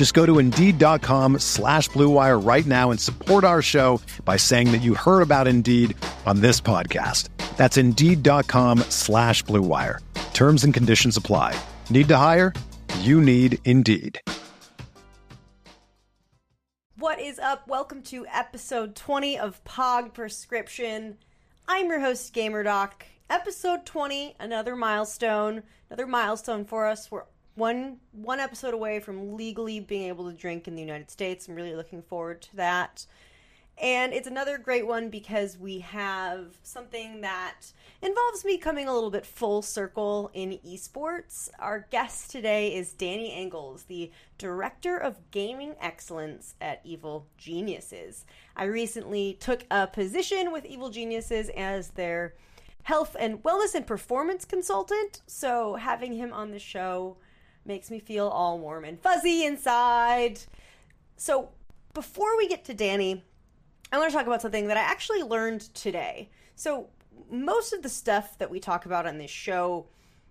Just go to Indeed.com slash BlueWire right now and support our show by saying that you heard about Indeed on this podcast. That's Indeed.com slash BlueWire. Terms and conditions apply. Need to hire? You need Indeed. What is up? Welcome to episode 20 of Pog Prescription. I'm your host, GamerDoc. Episode 20, another milestone, another milestone for us. We're one one episode away from legally being able to drink in the United States. I'm really looking forward to that. And it's another great one because we have something that involves me coming a little bit full circle in esports. Our guest today is Danny Engels, the Director of Gaming Excellence at Evil Geniuses. I recently took a position with Evil Geniuses as their health and wellness and performance consultant, so having him on the show makes me feel all warm and fuzzy inside. So, before we get to Danny, I want to talk about something that I actually learned today. So, most of the stuff that we talk about on this show,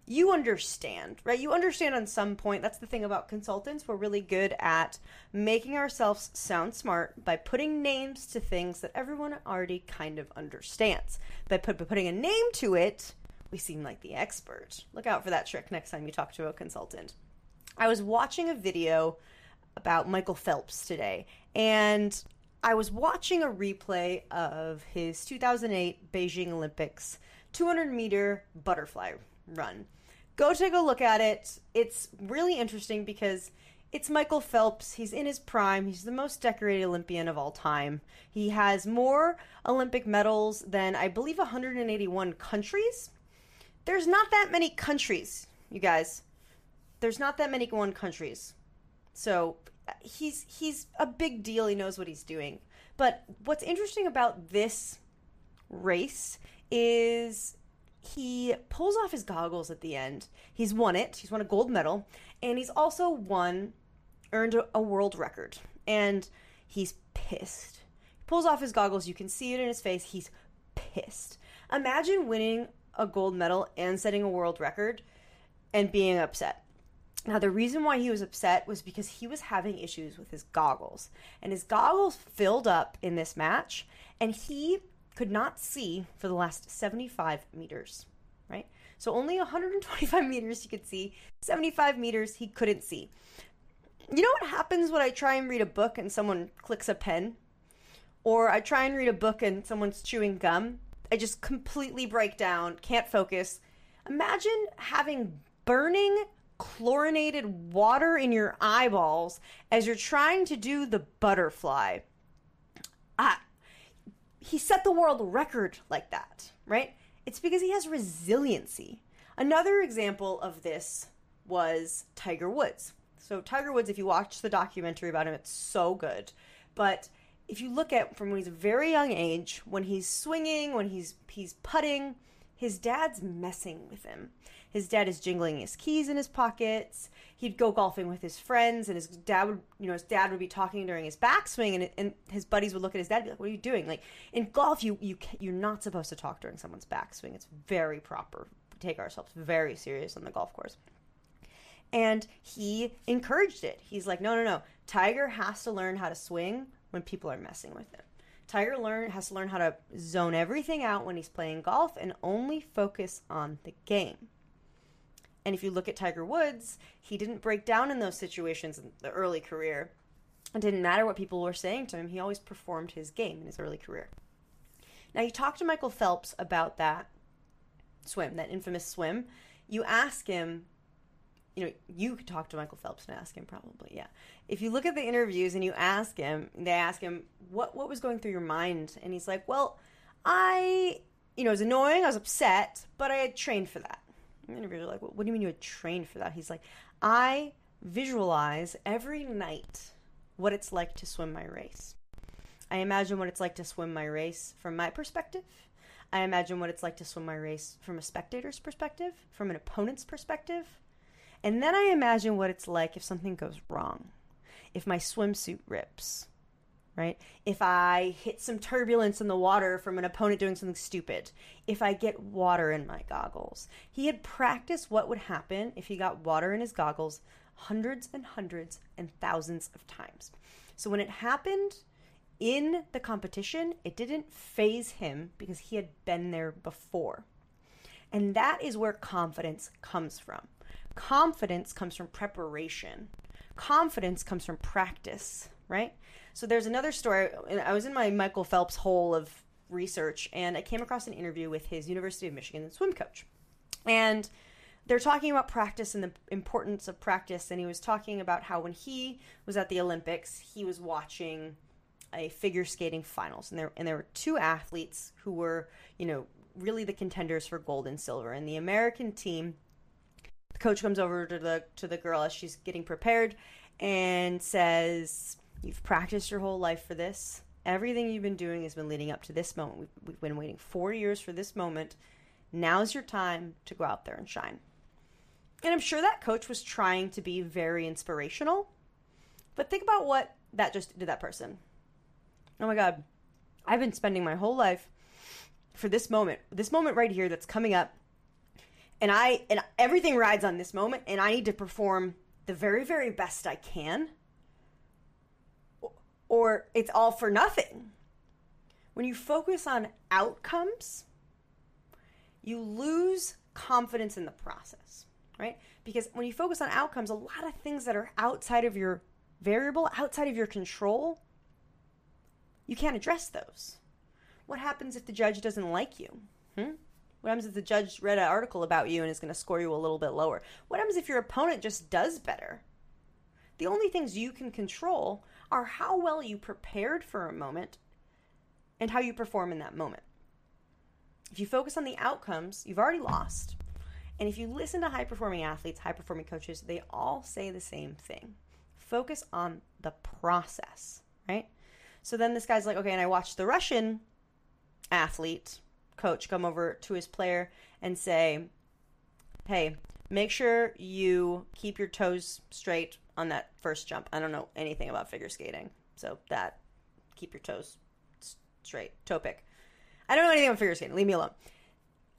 you understand, right? You understand on some point. That's the thing about consultants. We're really good at making ourselves sound smart by putting names to things that everyone already kind of understands. By, put, by putting a name to it, we seem like the expert. Look out for that trick next time you talk to a consultant. I was watching a video about Michael Phelps today, and I was watching a replay of his 2008 Beijing Olympics 200 meter butterfly run. Go take a look at it. It's really interesting because it's Michael Phelps. He's in his prime. He's the most decorated Olympian of all time. He has more Olympic medals than I believe 181 countries. There's not that many countries, you guys. There's not that many one countries. So he's he's a big deal. He knows what he's doing. But what's interesting about this race is he pulls off his goggles at the end. He's won it. He's won a gold medal, and he's also won earned a, a world record. And he's pissed. He pulls off his goggles. You can see it in his face. He's pissed. Imagine winning a gold medal and setting a world record and being upset. Now, the reason why he was upset was because he was having issues with his goggles. And his goggles filled up in this match, and he could not see for the last 75 meters, right? So only 125 meters he could see, 75 meters he couldn't see. You know what happens when I try and read a book and someone clicks a pen? Or I try and read a book and someone's chewing gum? I just completely break down, can't focus. Imagine having burning chlorinated water in your eyeballs as you're trying to do the butterfly. Ah, he set the world record like that, right? It's because he has resiliency. Another example of this was Tiger Woods. So, Tiger Woods, if you watch the documentary about him, it's so good. But if you look at from when he's a very young age, when he's swinging, when he's he's putting, his dad's messing with him. His dad is jingling his keys in his pockets. He'd go golfing with his friends, and his dad would, you know, his dad would be talking during his backswing, and, and his buddies would look at his dad and be like, "What are you doing?" Like in golf, you you you're not supposed to talk during someone's backswing. It's very proper. We take ourselves very serious on the golf course. And he encouraged it. He's like, "No, no, no. Tiger has to learn how to swing when people are messing with him." Tiger learn has to learn how to zone everything out when he's playing golf and only focus on the game. And if you look at Tiger Woods, he didn't break down in those situations in the early career. It didn't matter what people were saying to him, he always performed his game in his early career. Now, you talk to Michael Phelps about that swim, that infamous swim, you ask him, you know, you could talk to Michael Phelps and ask him probably, yeah. If you look at the interviews and you ask him, they ask him, what, what was going through your mind? And he's like, well, I, you know, it was annoying, I was upset, but I had trained for that. And the interviewers are like, well, what do you mean you had trained for that? He's like, I visualize every night what it's like to swim my race. I imagine what it's like to swim my race from my perspective. I imagine what it's like to swim my race from a spectator's perspective, from an opponent's perspective. And then I imagine what it's like if something goes wrong. If my swimsuit rips, right? If I hit some turbulence in the water from an opponent doing something stupid. If I get water in my goggles. He had practiced what would happen if he got water in his goggles hundreds and hundreds and thousands of times. So when it happened in the competition, it didn't phase him because he had been there before. And that is where confidence comes from. Confidence comes from preparation. Confidence comes from practice, right? So there's another story. I was in my Michael Phelps hole of research and I came across an interview with his University of Michigan swim coach. And they're talking about practice and the importance of practice. And he was talking about how when he was at the Olympics, he was watching a figure skating finals, and there and there were two athletes who were, you know, really the contenders for gold and silver. And the American team, the coach comes over to the to the girl as she's getting prepared, and says, "You've practiced your whole life for this. Everything you've been doing has been leading up to this moment. We've, we've been waiting four years for this moment. Now's your time to go out there and shine." And I'm sure that coach was trying to be very inspirational. But think about what that just did that person oh my God, I've been spending my whole life for this moment, this moment right here that's coming up. And I and everything rides on this moment and I need to perform the very very best I can or it's all for nothing. When you focus on outcomes, you lose confidence in the process, right? Because when you focus on outcomes, a lot of things that are outside of your variable, outside of your control, you can't address those. What happens if the judge doesn't like you? Hmm? What happens if the judge read an article about you and is going to score you a little bit lower? What happens if your opponent just does better? The only things you can control are how well you prepared for a moment and how you perform in that moment. If you focus on the outcomes, you've already lost. And if you listen to high performing athletes, high performing coaches, they all say the same thing focus on the process, right? So then this guy's like, okay, and I watched the Russian athlete coach come over to his player and say, hey, make sure you keep your toes straight on that first jump. I don't know anything about figure skating, so that keep your toes straight. Toe pick. I don't know anything about figure skating. Leave me alone.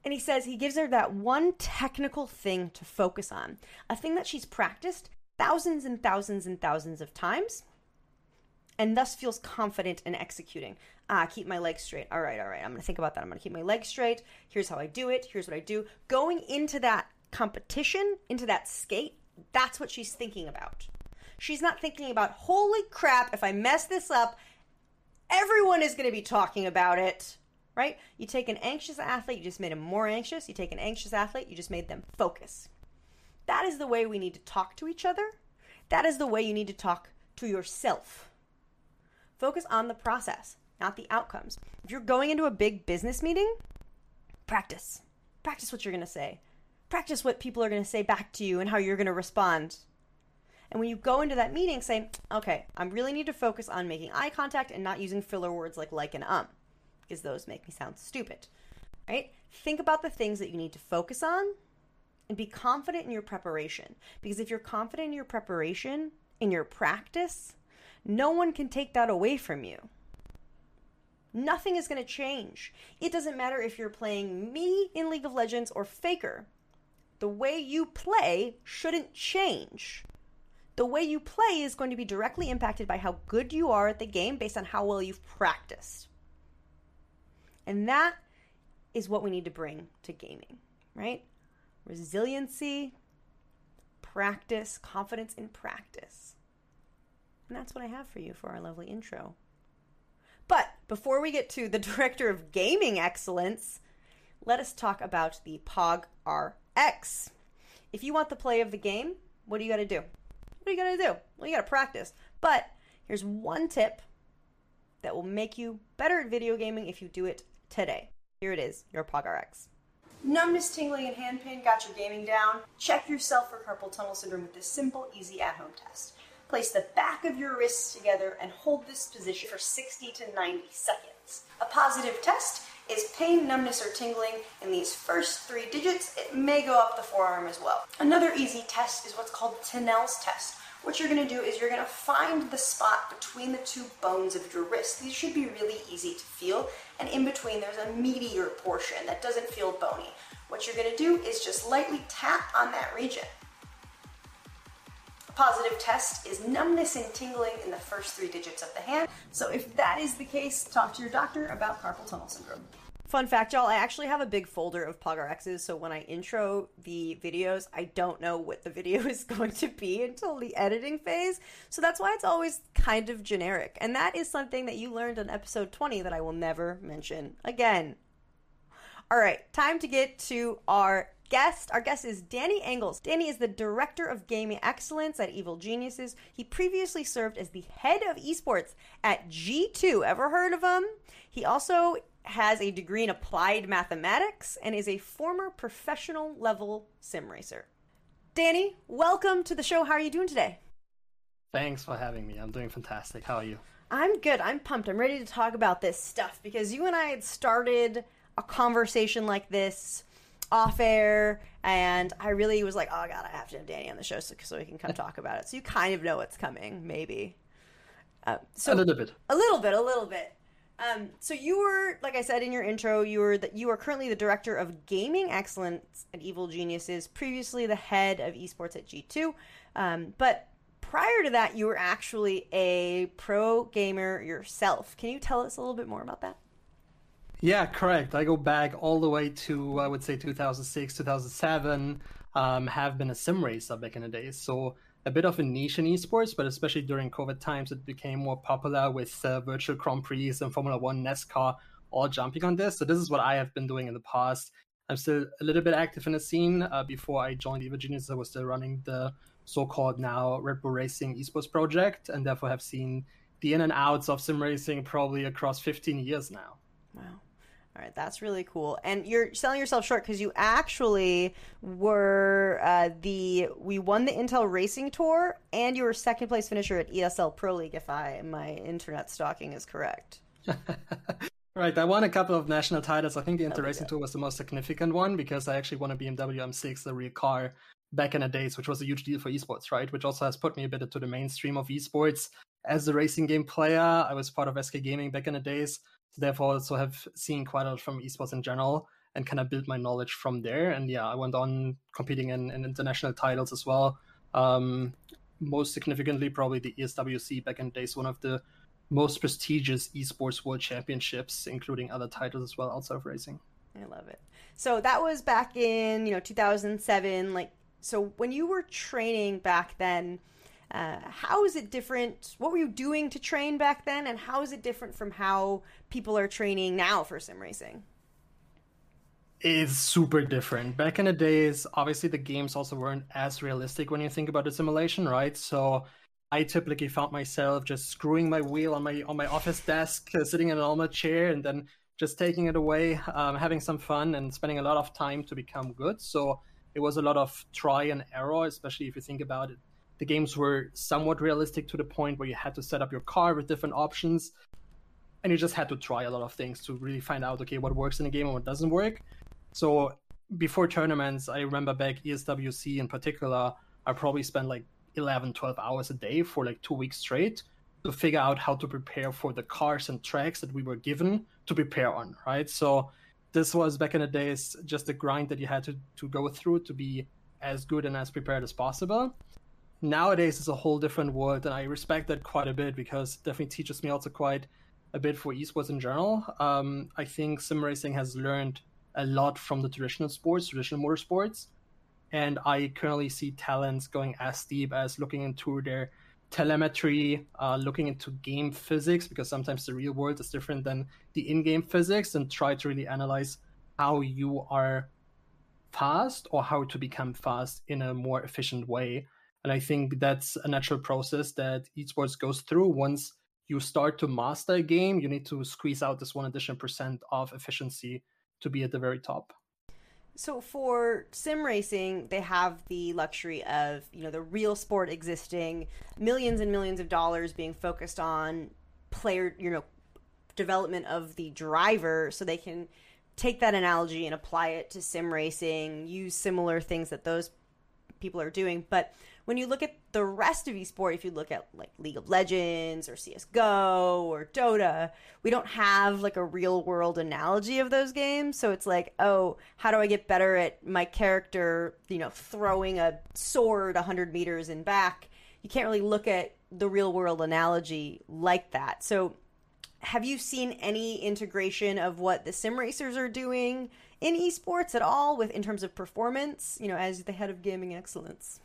And he says he gives her that one technical thing to focus on, a thing that she's practiced thousands and thousands and thousands of times and thus feels confident in executing. Ah, keep my legs straight. All right, all right. I'm going to think about that. I'm going to keep my legs straight. Here's how I do it. Here's what I do. Going into that competition, into that skate, that's what she's thinking about. She's not thinking about, holy crap, if I mess this up, everyone is going to be talking about it, right? You take an anxious athlete, you just made them more anxious. You take an anxious athlete, you just made them focus. That is the way we need to talk to each other. That is the way you need to talk to yourself Focus on the process, not the outcomes. If you're going into a big business meeting, practice. Practice what you're going to say. Practice what people are going to say back to you and how you're going to respond. And when you go into that meeting, say, okay, I really need to focus on making eye contact and not using filler words like like and um, because those make me sound stupid. Right? Think about the things that you need to focus on and be confident in your preparation. Because if you're confident in your preparation, in your practice, no one can take that away from you. Nothing is going to change. It doesn't matter if you're playing me in League of Legends or Faker. The way you play shouldn't change. The way you play is going to be directly impacted by how good you are at the game based on how well you've practiced. And that is what we need to bring to gaming, right? Resiliency, practice, confidence in practice. And that's what I have for you for our lovely intro. But before we get to the director of gaming excellence, let us talk about the POG RX. If you want the play of the game, what do you got to do? What do you got to do? Well, you got to practice. But here's one tip that will make you better at video gaming if you do it today. Here it is, your POG RX. Numbness, tingling, and hand pain got your gaming down? Check yourself for carpal tunnel syndrome with this simple, easy at home test. Place the back of your wrists together and hold this position for 60 to 90 seconds. A positive test is pain, numbness, or tingling in these first three digits. It may go up the forearm as well. Another easy test is what's called Tinel's test. What you're to do is you're to find the spot between the two bones of your wrist. These should be really easy to feel, and in between there's a meatier portion that doesn't feel bony. What you're to do is just lightly tap on that region. Positive test is numbness and tingling in the first three digits of the hand. So if that is the case, talk to your doctor about carpal tunnel syndrome. Fun fact, y'all, I actually have a big folder of PogRXs, so when I intro the videos, I don't know what the video is going to be until the editing phase. So that's why it's always kind of generic. And that is something that you learned on episode 20 that I will never mention again. All right, time to get to our guest. Our guest is Danny Engels. Danny is the Director of Gaming Excellence at Evil Geniuses. He previously served as the head of esports at G2. Ever heard of him? He also has a degree in applied mathematics and is a former professional level sim racer. Danny, welcome to the show. How are you doing today? Thanks for having me. I'm doing fantastic. How are you? I'm good. I'm pumped. I'm ready to talk about this stuff because you and I had started a conversation like this off air, and I really was like, oh god, I have to have Danny on the show so, so we can come talk about it. So you kind of know what's coming, maybe. Uh, so a little bit. A little bit. A little bit. Um, so you were, like I said in your intro, you were that you are currently the director of gaming excellence at Evil Geniuses. Previously, the head of esports at G two, um, but prior to that, you were actually a pro gamer yourself. Can you tell us a little bit more about that? Yeah, correct. I go back all the way to I would say 2006, 2007. Um, have been a sim racer back in the days, so a bit of a niche in esports, but especially during COVID times, it became more popular with uh, virtual Grand Prix and Formula One, NASCAR, all jumping on this. So this is what I have been doing in the past. I'm still a little bit active in the scene. Uh, before I joined Evil Genius, I was still running the so-called now Red Bull Racing esports project, and therefore have seen the in and outs of sim racing probably across 15 years now. Wow. All right, that's really cool. And you're selling yourself short because you actually were uh, the we won the Intel Racing Tour, and you were second place finisher at ESL Pro League, if I my internet stalking is correct. right, I won a couple of national titles. I think the Intel Racing Tour was the most significant one because I actually won a BMW M6, the real car, back in the days, which was a huge deal for esports, right? Which also has put me a bit into the mainstream of esports as a racing game player. I was part of SK Gaming back in the days therefore also have seen quite a lot from esports in general and kind of built my knowledge from there. And yeah, I went on competing in, in international titles as well. Um, most significantly, probably the ESWC back in days, one of the most prestigious esports world championships, including other titles as well outside of racing. I love it. So that was back in you know 2007. Like, so when you were training back then, uh, how is it different? What were you doing to train back then, and how is it different from how people are training now for sim racing? It's super different. Back in the days, obviously the games also weren't as realistic when you think about the simulation, right? So I typically found myself just screwing my wheel on my on my office desk, uh, sitting in an normal chair, and then just taking it away, um, having some fun, and spending a lot of time to become good. So it was a lot of try and error, especially if you think about it the games were somewhat realistic to the point where you had to set up your car with different options and you just had to try a lot of things to really find out okay what works in the game and what doesn't work. So before tournaments i remember back eswc in particular i probably spent like 11 12 hours a day for like two weeks straight to figure out how to prepare for the cars and tracks that we were given to prepare on right? So this was back in the days just a grind that you had to, to go through to be as good and as prepared as possible nowadays it's a whole different world and i respect that quite a bit because it definitely teaches me also quite a bit for esports in general um, i think sim racing has learned a lot from the traditional sports traditional motorsports and i currently see talents going as deep as looking into their telemetry uh, looking into game physics because sometimes the real world is different than the in-game physics and try to really analyze how you are fast or how to become fast in a more efficient way. And I think that's a natural process that esports goes through. Once you start to master a game, you need to squeeze out this one additional percent of efficiency to be at the very top. So for sim racing, they have the luxury of, you know, the real sport existing, millions and millions of dollars being focused on player, you know, development of the driver so they can take that analogy and apply it to sim racing, use similar things that those people are doing. But when you look at the rest of esport, if you look at like League of Legends or CSGO or Dota, we don't have like a real world analogy of those games. So it's like, oh, how do I get better at my character, you know, throwing a sword 100 meters and back? You can't really look at the real world analogy like that. So have you seen any integration of what the sim racers are doing in esports at all with in terms of performance you know as the head of gaming excellence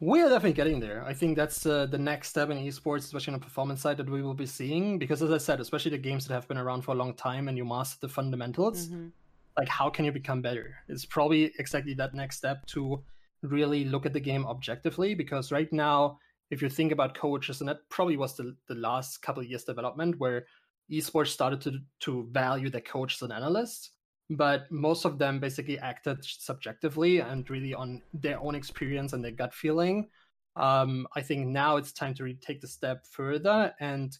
we are definitely getting there. I think that's uh, the next step in esports, especially on the performance side, that we will be seeing. Because, as I said, especially the games that have been around for a long time and you master the fundamentals, mm-hmm. like how can you become better? It's probably exactly that next step to really look at the game objectively. Because right now, if you think about coaches, and that probably was the, the last couple of years development where esports started to to value the coaches and analysts, but most of them basically acted subjectively and really on their own experience and their gut feeling. Um, I think now it's time to really take the step further and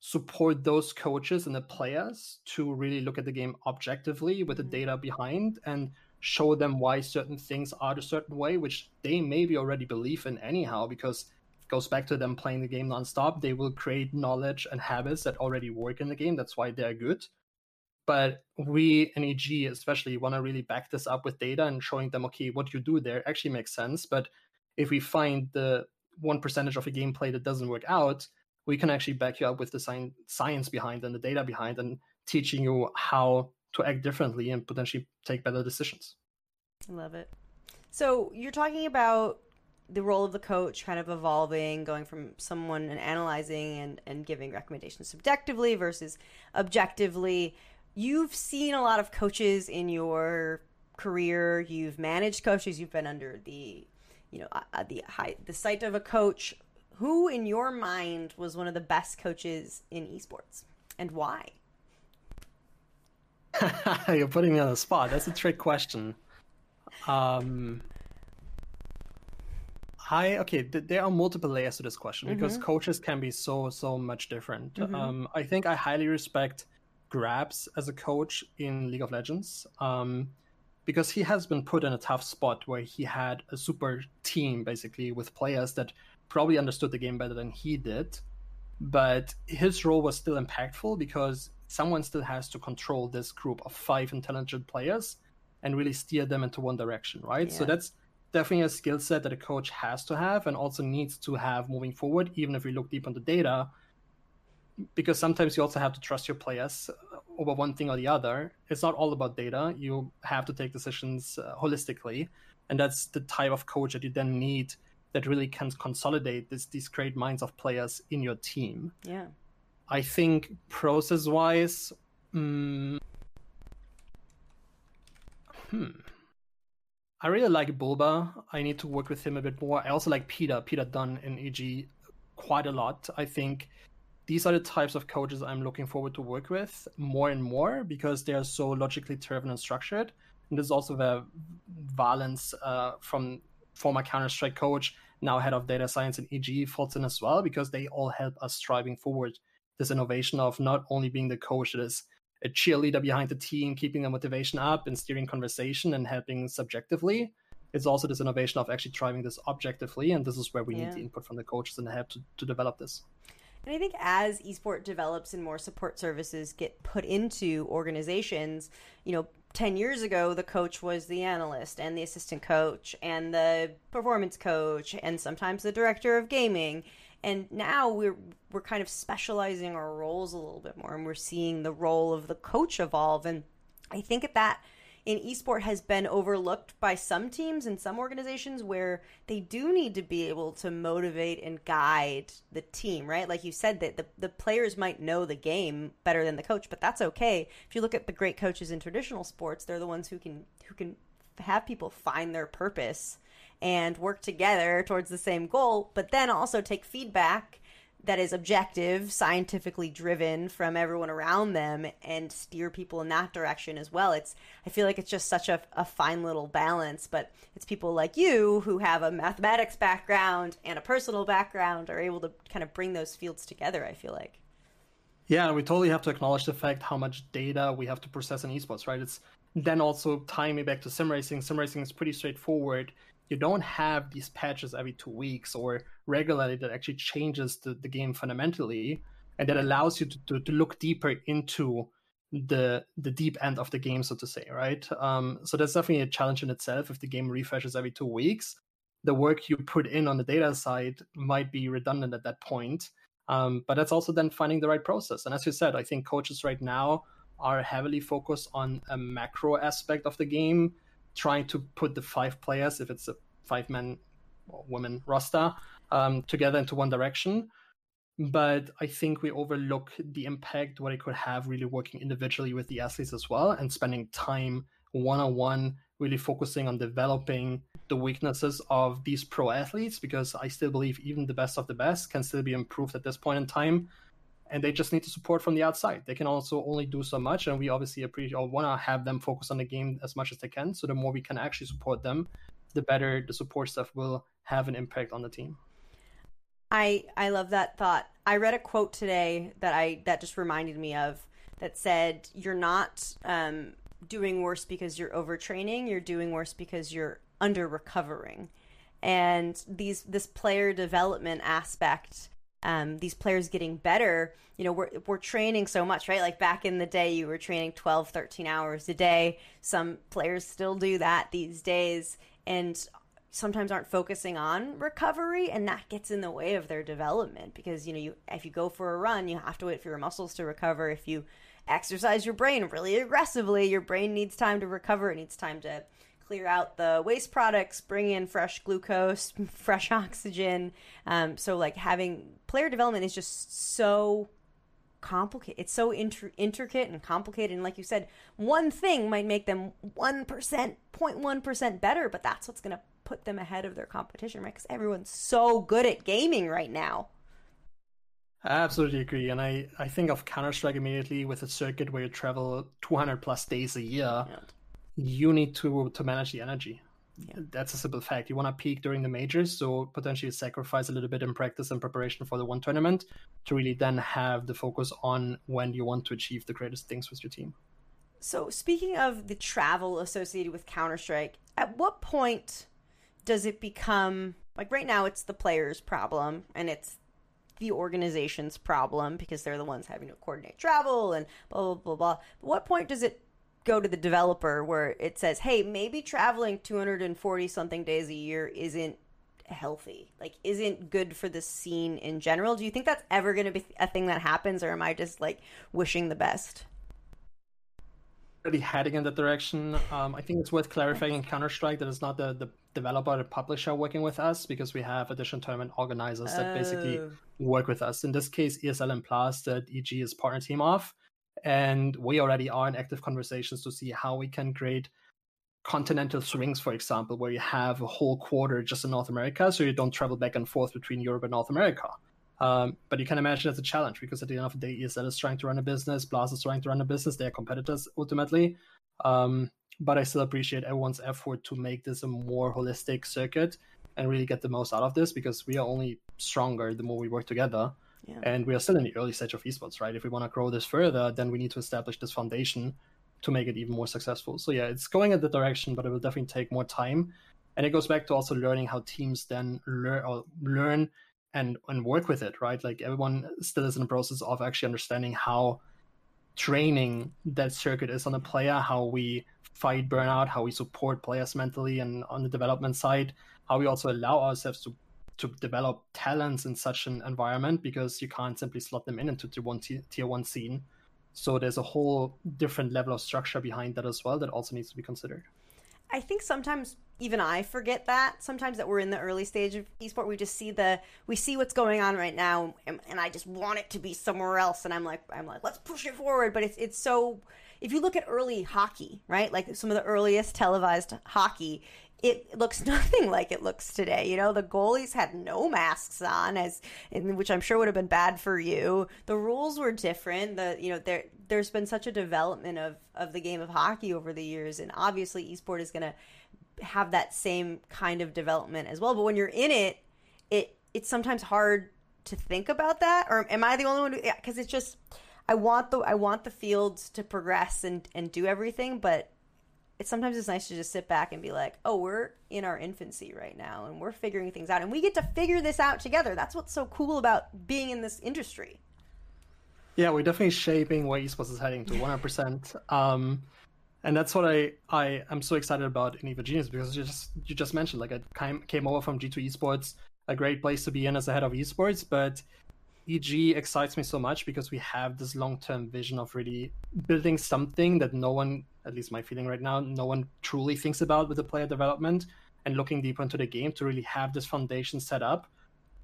support those coaches and the players to really look at the game objectively with the data behind and show them why certain things are a certain way, which they maybe already believe in anyhow, because goes back to them playing the game nonstop. They will create knowledge and habits that already work in the game. That's why they're good. But we in EG especially want to really back this up with data and showing them, okay, what you do there actually makes sense. But if we find the one percentage of a gameplay that doesn't work out, we can actually back you up with the science behind and the data behind and teaching you how to act differently and potentially take better decisions. I love it. So you're talking about the role of the coach kind of evolving, going from someone and analyzing and, and giving recommendations subjectively versus objectively. You've seen a lot of coaches in your career. You've managed coaches. You've been under the, you know, uh, the high, the sight of a coach. Who, in your mind, was one of the best coaches in esports, and why? You're putting me on the spot. That's a trick question. Um, I okay. Th- there are multiple layers to this question mm-hmm. because coaches can be so so much different. Mm-hmm. Um, I think I highly respect Grabbz as a coach in League of Legends um, because he has been put in a tough spot where he had a super team basically with players that probably understood the game better than he did, but his role was still impactful because someone still has to control this group of five intelligent players and really steer them into one direction, right? Yeah. So that's definitely a skill set that a coach has to have and also needs to have moving forward, even if we look deep on the data. Because sometimes you also have to trust your players over one thing or the other. It's not all about data. You have to take decisions uh, holistically. And that's the type of coach that you then need that really can consolidate this, these great minds of players in your team. Yeah. I think process wise, mm, hmm I really like Bulba. I need to work with him a bit more. I also like Peter, Peter Dun in EG quite a lot. I think these are the types of coaches I'm looking forward to work with more and more because they are so logically driven and structured. And there's also the Valence uh, from former Counter Strike coach, now head of data science in EG, falls in as well because they all help us driving forward this innovation of not only being the coach that is a cheerleader behind the team, keeping the motivation up and steering conversation and helping subjectively. It's also this innovation of actually driving this objectively, and this is where we yeah. need the input from the coaches and the help to, to develop this. And I think as esport develops and more support services get put into organizations, you know, 10 years ago, the coach was the analyst and the assistant coach and the performance coach and sometimes the director of gaming. And now we're we're kind of specializing our roles a little bit more and we're seeing the role of the coach evolve. And i think at that in esport has been overlooked by some teams and some organizations where they do need to be able to motivate and guide the team, right? Like you said that the, the players might know the game better than the coach, but that's okay. If you look at the great coaches in traditional sports, they're the ones who can who can have people find their purpose and work together towards the same goal, but then also take feedback that is objective, scientifically driven from everyone around them and steer people in that direction as well. It's I feel like it's just such a, a fine little balance, but it's people like you who have a mathematics background and a personal background are able to kind of bring those fields together, I feel like. Yeah, we totally have to acknowledge the fact how much data we have to process in esports, right? It's then also tying me back to sim racing. Sim racing is pretty straightforward you don't have these patches every two weeks or regularly that actually changes the, the game fundamentally and that allows you to, to, to, look deeper into the the deep end of the game so to say right? Um, so that's definitely a challenge in itself. If the game refreshes every two weeks the work you put in on the data side might be redundant at that point. Um, but that's also then finding the right process. And as you said i think coaches right now are heavily focused on a macro aspect of the game trying to put the five players, if it's a five men or woman roster, um, together into one direction. But I think we overlook the impact what it could have really working individually with the athletes as well and spending time one on one, really focusing on developing the weaknesses of these pro athletes because I still believe even the best of the best can still be improved at this point in time and they just need to support from the outside. They can also only do so much, and we obviously appreciate or want to have them focus on the game as much as they can. So the more we can actually support them, the better the support stuff will have an impact on the team. I I love that thought. I read a quote today that I that just reminded me of that said, "You're not um, doing worse because you're overtraining. You're doing worse because you're under recovering." And these this player development aspect um, these players getting better you know we're, we're training so much right? Like back in the day you were training 12 13 hours a day. Some players still do that these days and sometimes aren't focusing on recovery and that gets in the way of their development because you know you if you go for a run you have to wait for your muscles to recover. If you exercise your brain really aggressively your brain needs time to recover. It needs time to clear out the waste products, bring in fresh glucose, fresh oxygen. Um, so like having player development is just so complicated. It's so inter- intricate and complicated. And like you said, one thing might make them 1%, 0.1% better, but that's what's going to put them ahead of their competition, right? Because everyone's so good at gaming right now. I absolutely agree. And I, I think of Counter Strike immediately with a circuit where you travel 200 plus days a year. Yeah you need to to manage the energy. Yeah. That's a simple fact. You want to peak during the majors, so potentially sacrifice a little bit in practice and preparation for the one tournament to really then have the focus on when you want to achieve the greatest things with your team. So, speaking of the travel associated with Counter Strike, at what point does it become like right now it's the player's problem and it's the organization's problem because they're the ones having to coordinate travel and blah blah blah blah. But what point does it go to the developer where it says, hey, maybe traveling 240 something days a year isn't healthy, like isn't good for the scene in general. Do you think that's ever going to be a thing that happens, or am I just like wishing the best? Already heading in that direction. Um, I think it's worth clarifying in Counter Strike that it's not the, the developer, the publisher working with us because we have additional tournament organizers that oh. basically work with us. In this case, ESL and Blast that EG is partner team off and we already are in active conversations to see how we can create continental swings, for example, where you have a whole quarter just in North America, so you don't travel back and forth between Europe and North America. Um, but you can imagine it's a challenge because at the end of the day, ESL is trying to run a business, Blast is trying to run a business, they're competitors ultimately. Um, but I still appreciate everyone's effort to make this a more holistic circuit and really get the most out of this because we are only stronger the more we work together. And we are still in the early stage of esports, right? If we want to grow this further, then we need to establish this foundation to make it even more successful. So yeah, it's going in the direction, but it will definitely take more time. And it goes back to also learning how teams then learn learn and and work with it, right? Like everyone still is in the process of actually understanding how training that circuit is on a player, how we fight burnout, how we support players mentally and on the development side, how we also allow ourselves to to develop talents in such an environment because you can't simply slot them in into tier one tier one scene. So there's a whole different level of structure behind that as well that also needs to be considered. I think sometimes even I forget that sometimes that we're in the early stage of esport. We just see the we see what's going on right now, and, and, I just want it to be somewhere else. And I'm like, I'm like, let's push it forward. But it's it's so. If you look at early hockey, right, like some of the earliest televised hockey, it looks nothing like it looks today. You know, the goalies had no masks on, as which I'm sure would have been bad for you. The rules were different. The you know there there's been such a development of of the game of hockey over the years, and obviously esport is going to have that same kind of development as well. But when you're in it, it it's sometimes hard to think about that. Or am I the only one? Because yeah, it's just I want the I want the fields to progress and and do everything, but it's sometimes it's nice to just sit back and be like, oh, we're in our infancy right now and we're figuring things out and we get to figure this out together. That's what's so cool about being in this industry. Yeah, we're definitely shaping where esports is heading to 100%. um, and that's what I, I am so excited about in Evil Genius because you just you just mentioned like I came, came over from G2 Esports, a great place to be in as a head of esports, but EG excites me so much because we have this long-term vision of really building something that no one at least my feeling right now, no one truly thinks about with the player development and looking deeper into the game to really have this foundation set up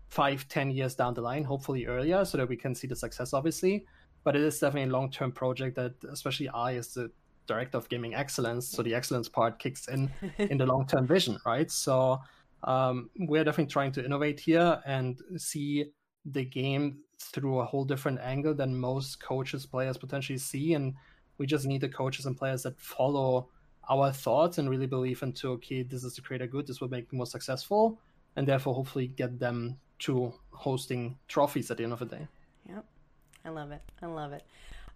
five, ten years down the line, hopefully earlier, so that we can see the success, obviously. But it is definitely a long term project that, especially I, as the director of gaming excellence, so the excellence part kicks in in the long term vision, right? So um, we're definitely trying to innovate here and see the game through a whole different angle than most coaches, players potentially see, and we just need the coaches and players that follow our thoughts and really believe into okay, this is to create a good, this will make me more successful, and therefore hopefully get them to hosting trophies at the end of the day. Yep. I love it. I love it.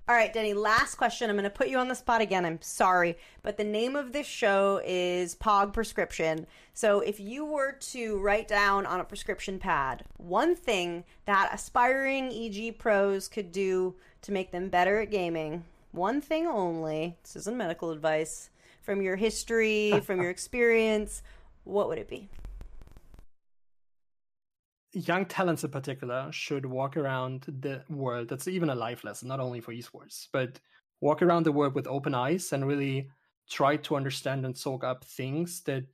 All right, Denny, last question. I'm going to put you on the spot again. I'm sorry, but the name of this show is Pog Prescription. So if you were to write down on a prescription pad one thing that aspiring EG pros could do to make them better at gaming, one thing only, this isn't medical advice, from your history, from your experience, what would it be? Young talents in particular should walk around the world. That's even a life lesson, not only for esports, but walk around the world with open eyes and really try to understand and soak up things that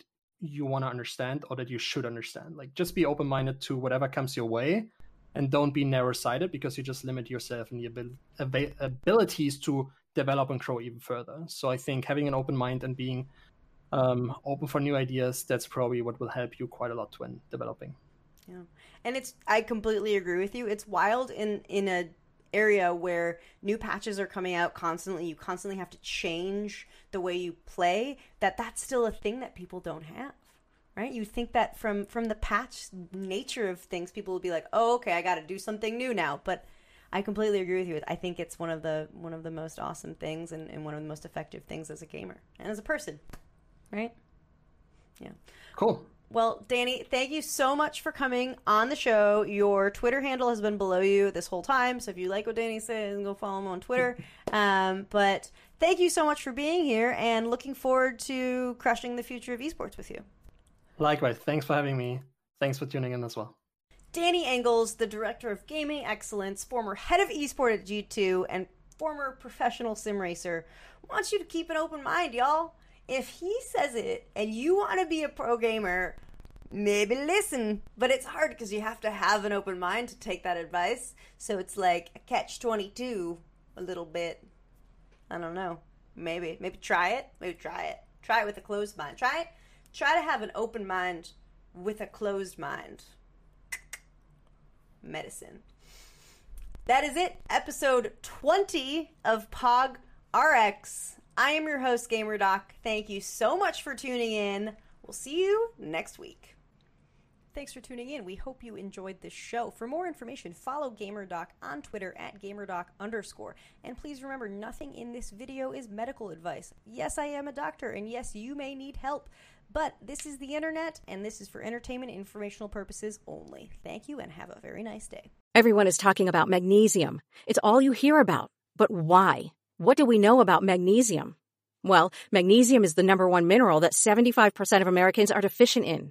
you want to understand or that you should understand. Like just be open minded to whatever comes your way and don't be narrow sighted because you just limit yourself and the abil- abilities to develop and grow even further. So I think having an open mind and being um, open for new ideas, that's probably what will help you quite a lot when developing. Yeah. And it's, I completely agree with you. It's wild in, in a area where new patches are coming out constantly. You constantly have to change the way you play that that's still a thing that people don't have right? You think that from from the patch nature of things people will be like oh okay i got to do something new now. But i completely agree with you. I think it's one of the one of the most awesome things and, and one of the most effective things as a gamer and as a person right? Yeah. Cool well, Danny, thank you so much for coming on the show. Your Twitter handle has been below you this whole time, so if you like what Danny says, go follow him on Twitter. Um, but thank you so much for being here, and looking forward to crushing the future of esports with you. Likewise. Thanks for having me. Thanks for tuning in as well. Danny Engels, the Director of Gaming Excellence, former head of esport at G2, and former professional sim racer, wants you to keep an open mind, y'all. If he says it and you want to be a pro gamer, maybe listen. But it's hard because you have to have an open mind to take that advice. So it's like a catch 22 a little bit. I don't know. Maybe. Maybe try it. Maybe try it. Try it with a closed mind. Try it try to have an open mind with a closed mind. Medicine. That is it. Episode 20 of Pog RX. I am your host, GamerDoc. Thank you so much for tuning in. We'll see you next week. Thanks for tuning in. We hope you enjoyed this show. For more information, follow GamerDoc on Twitter at GamerDoc underscore. And please remember, nothing in this video is medical advice. Yes, I am a doctor, and yes, you may need help. But this is the internet, and this is for entertainment informational purposes only. Thank you, and have a very nice day. Everyone is talking about magnesium. It's all you hear about. But why? What do we know about magnesium? Well, magnesium is the number one mineral that 75% of Americans are deficient in.